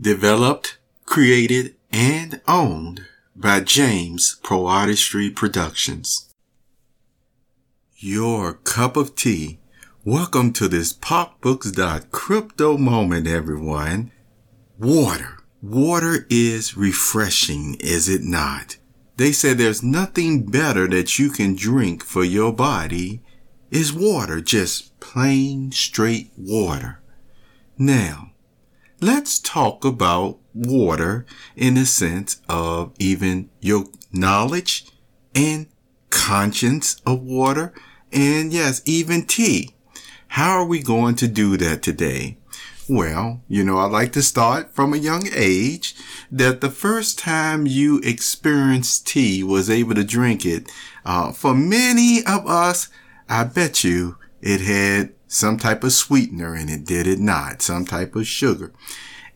Developed, created, and owned by James PoeArtistry Productions. Your cup of tea. Welcome to this popbooks.crypto moment, everyone. Water. Water is refreshing, is it not? They said there's nothing better that you can drink for your body is water, just plain straight water. Now, let's talk about water in the sense of even your knowledge and conscience of water. And yes, even tea. How are we going to do that today? Well, you know, I like to start from a young age that the first time you experienced tea was able to drink it. Uh, for many of us, I bet you it had some type of sweetener in it, did it not? Some type of sugar.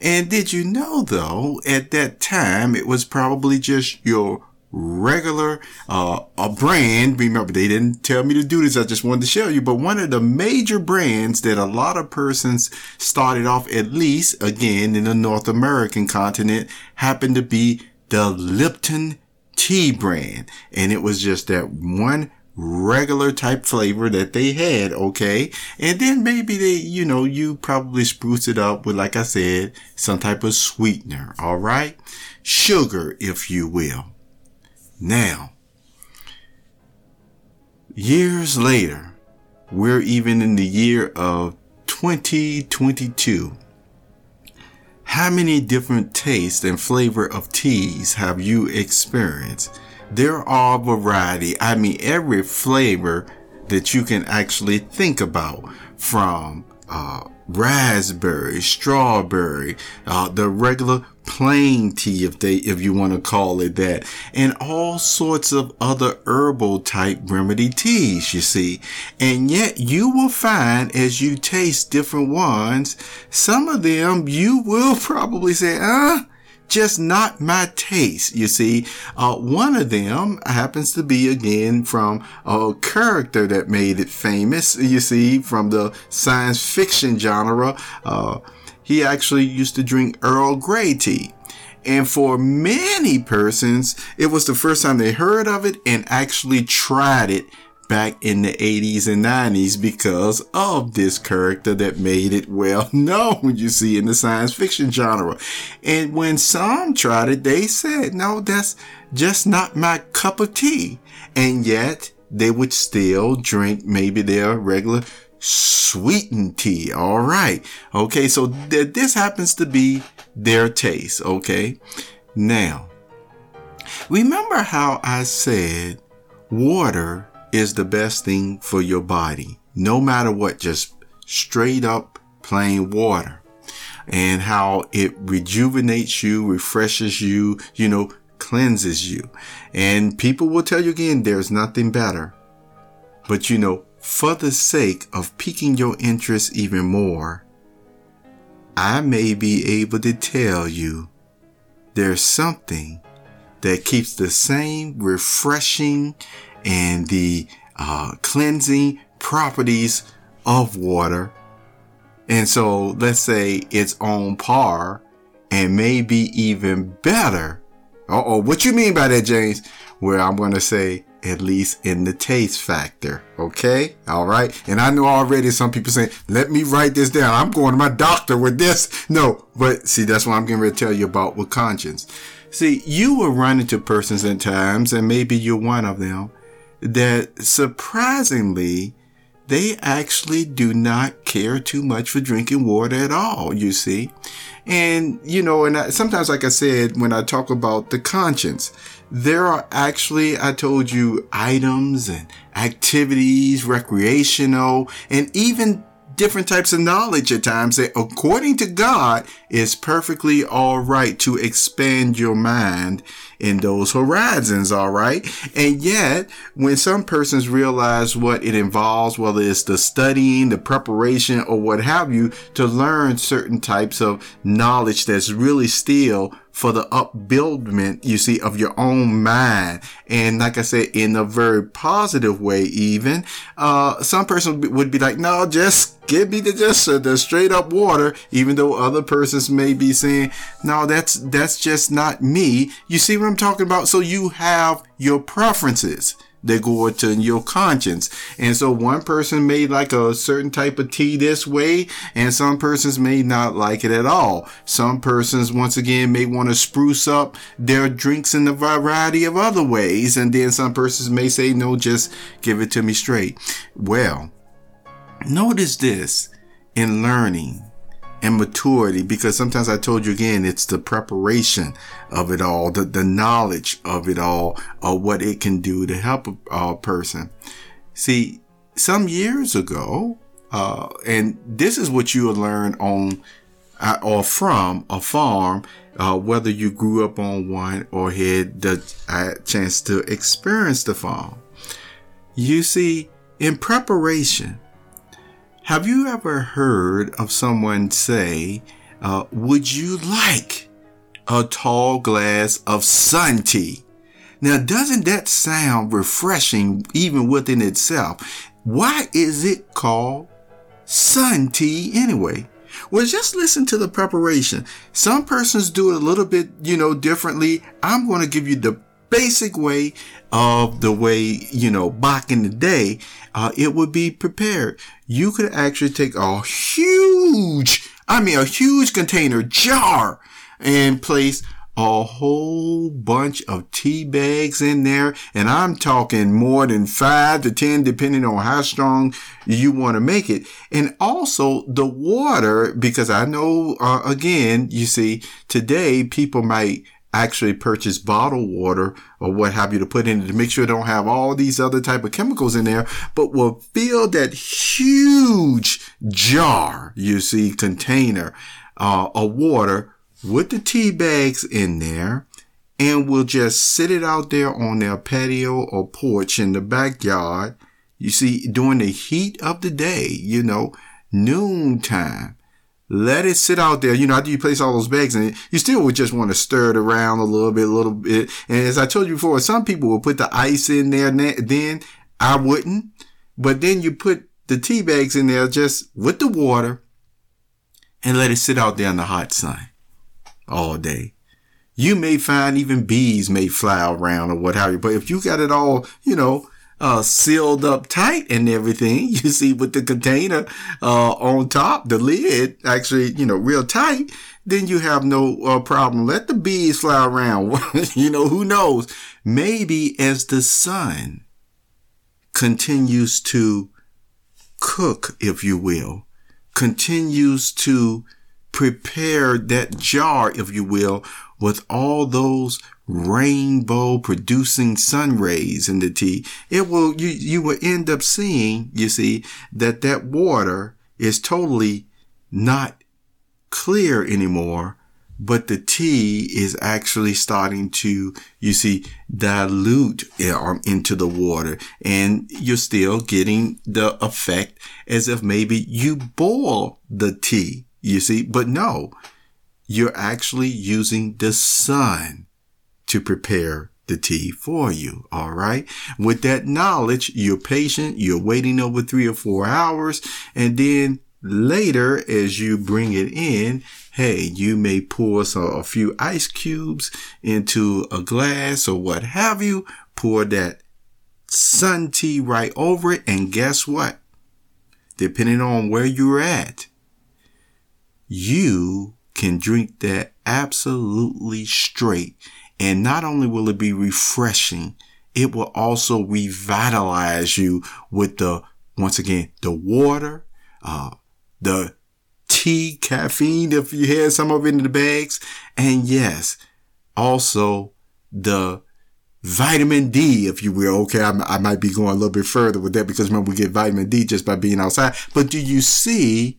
And did you know though, at that time, it was probably just your regular uh, a brand. Remember, they didn't tell me to do this. I just wanted to show you. But one of the major brands that a lot of persons started off, at least again in the North American continent, happened to be the Lipton tea brand, and it was just that one regular type flavor that they had, okay? And then maybe they, you know, you probably spruce it up with, like I said, some type of sweetener, alright? Sugar, if you will. Now, years later, we're even in the year of 2022. How many different tastes and flavor of teas have you experienced? There are variety. I mean, every flavor that you can actually think about from uh, raspberry, strawberry, uh, the regular plain tea, if they, if you want to call it that, and all sorts of other herbal type remedy teas, you see. And yet you will find as you taste different ones, some of them you will probably say, ah, uh, just not my taste. You see, uh, one of them happens to be again from a character that made it famous. You see, from the science fiction genre. Uh, he actually used to drink Earl Grey tea. And for many persons, it was the first time they heard of it and actually tried it back in the 80s and 90s because of this character that made it well known, you see, in the science fiction genre. And when some tried it, they said, no, that's just not my cup of tea. And yet they would still drink maybe their regular sweetened tea. All right. Okay. So th- this happens to be their taste. Okay. Now, remember how I said water is the best thing for your body. No matter what, just straight up plain water and how it rejuvenates you, refreshes you, you know, cleanses you. And people will tell you again, there's nothing better. But you know, for the sake of piquing your interest even more, I may be able to tell you there's something that keeps the same refreshing and the uh, cleansing properties of water. And so let's say it's on par and maybe even better. oh, what you mean by that, James? Where I'm going to say at least in the taste factor. Okay. All right. And I know already some people saying, let me write this down. I'm going to my doctor with this. No, but see, that's what I'm going to tell you about with conscience. See, you will run into persons at times, and maybe you're one of them, that surprisingly, they actually do not care too much for drinking water at all, you see. And, you know, and I, sometimes, like I said, when I talk about the conscience, there are actually, I told you, items and activities, recreational, and even different types of knowledge at times that according to God is perfectly all right to expand your mind in those horizons. All right. And yet when some persons realize what it involves, whether it's the studying, the preparation or what have you to learn certain types of knowledge that's really still for the upbuildment, you see, of your own mind. And like I said, in a very positive way, even, uh, some person would be like, no, just give me the just uh, the straight up water, even though other persons may be saying, no, that's, that's just not me. You see what I'm talking about? So you have your preferences that go into your conscience. And so one person may like a certain type of tea this way, and some persons may not like it at all. Some persons, once again, may want to spruce up their drinks in a variety of other ways. And then some persons may say, no, just give it to me straight. Well, notice this in learning and maturity because sometimes I told you again, it's the preparation of it all, the, the knowledge of it all, of what it can do to help a, person. See, some years ago, uh, and this is what you will learn on uh, or from a farm, uh, whether you grew up on one or had the uh, chance to experience the farm. You see, in preparation, have you ever heard of someone say, uh, would you like a tall glass of sun tea? Now, doesn't that sound refreshing even within itself? Why is it called sun tea anyway? Well, just listen to the preparation. Some persons do it a little bit, you know, differently. I'm going to give you the basic way of the way, you know, back in the day, uh, it would be prepared. You could actually take a huge, I mean, a huge container jar and place a whole bunch of tea bags in there. And I'm talking more than five to 10, depending on how strong you want to make it. And also the water, because I know, uh, again, you see, today people might actually purchase bottled water or what have you to put in it to make sure it don't have all these other type of chemicals in there, but will fill that huge jar, you see, container, uh, of water with the tea bags in there and will just sit it out there on their patio or porch in the backyard. You see, during the heat of the day, you know, noontime let it sit out there. You know, after you place all those bags in it, you still would just want to stir it around a little bit, a little bit. And as I told you before, some people will put the ice in there. Then I wouldn't, but then you put the tea bags in there just with the water and let it sit out there in the hot sun all day. You may find even bees may fly around or what have you, but if you got it all, you know, uh, sealed up tight and everything. You see with the container, uh, on top, the lid actually, you know, real tight. Then you have no uh, problem. Let the bees fly around. you know, who knows? Maybe as the sun continues to cook, if you will, continues to prepare that jar, if you will, with all those rainbow producing sun rays in the tea, it will, you, you will end up seeing, you see, that that water is totally not clear anymore, but the tea is actually starting to, you see, dilute um, into the water. And you're still getting the effect as if maybe you boil the tea, you see, but no, you're actually using the sun to prepare the tea for you. All right. With that knowledge, you're patient. You're waiting over three or four hours. And then later, as you bring it in, hey, you may pour some, a few ice cubes into a glass or what have you. Pour that sun tea right over it. And guess what? Depending on where you're at, you can drink that absolutely straight and not only will it be refreshing, it will also revitalize you with the, once again, the water, uh, the tea, caffeine, if you had some of it in the bags. And yes, also the vitamin D, if you will. Okay. I, I might be going a little bit further with that because remember we get vitamin D just by being outside. But do you see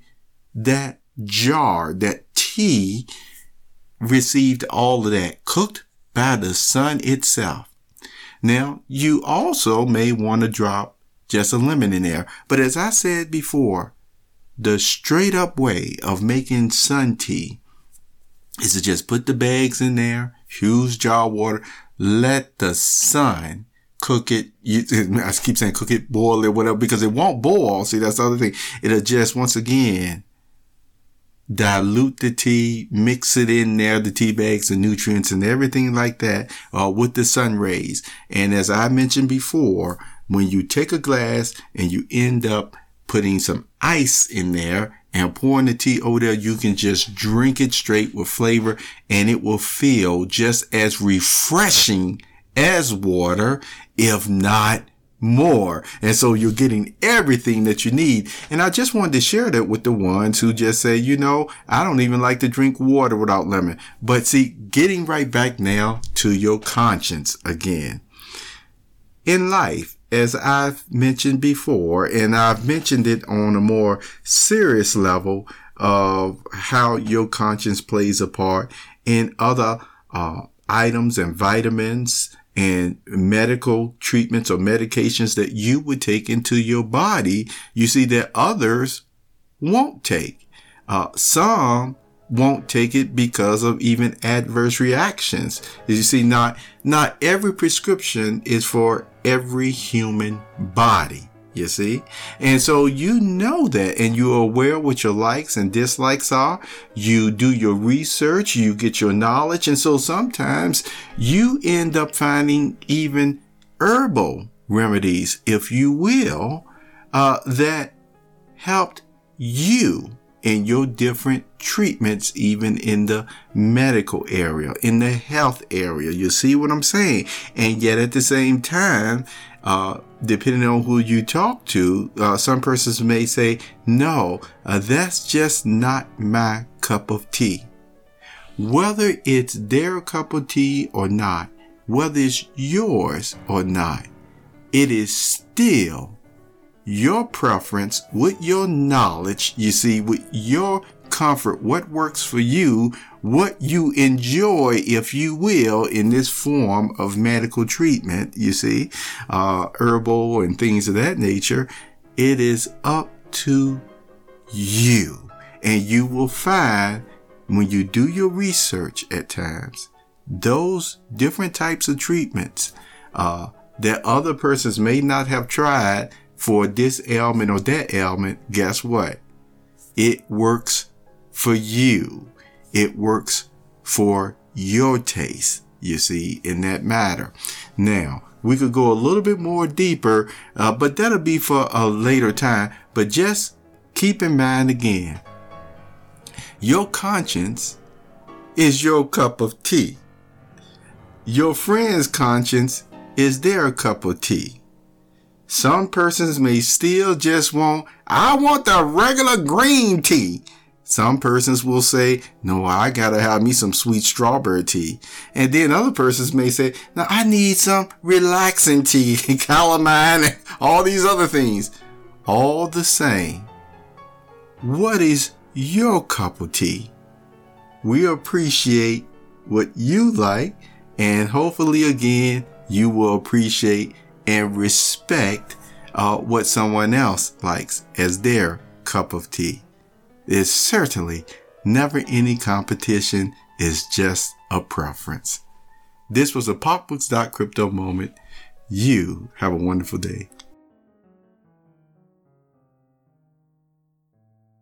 that jar, that tea received all of that cooked by the sun itself. Now, you also may want to drop just a lemon in there. But as I said before, the straight up way of making sun tea is to just put the bags in there, huge jar of water, let the sun cook it. You, I keep saying cook it, boil it, whatever, because it won't boil. See, that's the other thing. It'll just, once again, dilute the tea, mix it in there, the tea bags, the nutrients and everything like that, uh, with the sun rays. And as I mentioned before, when you take a glass and you end up putting some ice in there and pouring the tea over there, you can just drink it straight with flavor and it will feel just as refreshing as water, if not more. And so you're getting everything that you need. And I just wanted to share that with the ones who just say, you know, I don't even like to drink water without lemon. But see, getting right back now to your conscience again. In life, as I've mentioned before, and I've mentioned it on a more serious level of how your conscience plays a part in other uh, items and vitamins and medical treatments or medications that you would take into your body, you see that others won't take. Uh, some won't take it because of even adverse reactions. You see, not, not every prescription is for every human body. You see? And so you know that and you're aware what your likes and dislikes are. You do your research, you get your knowledge. And so sometimes you end up finding even herbal remedies, if you will, uh, that helped you in your different treatments, even in the medical area, in the health area. You see what I'm saying? And yet at the same time, uh, depending on who you talk to, uh, some persons may say, no, uh, that's just not my cup of tea. Whether it's their cup of tea or not, whether it's yours or not, it is still your preference with your knowledge, you see, with your comfort, what works for you, what you enjoy, if you will, in this form of medical treatment, you see, uh, herbal and things of that nature, it is up to you. And you will find when you do your research at times, those different types of treatments, uh, that other persons may not have tried for this ailment or that ailment, guess what? It works for you. It works for your taste, you see, in that matter. Now, we could go a little bit more deeper, uh, but that'll be for a later time. But just keep in mind again, your conscience is your cup of tea. Your friend's conscience is their cup of tea. Some persons may still just want, I want the regular green tea. Some persons will say, no, I gotta have me some sweet strawberry tea. And then other persons may say, no, I need some relaxing tea, and chamomile, and all these other things. All the same. What is your cup of tea? We appreciate what you like and hopefully again, you will appreciate and respect uh, what someone else likes as their cup of tea. There's certainly never any competition. It's just a preference. This was a popbooks.crypto moment. You have a wonderful day.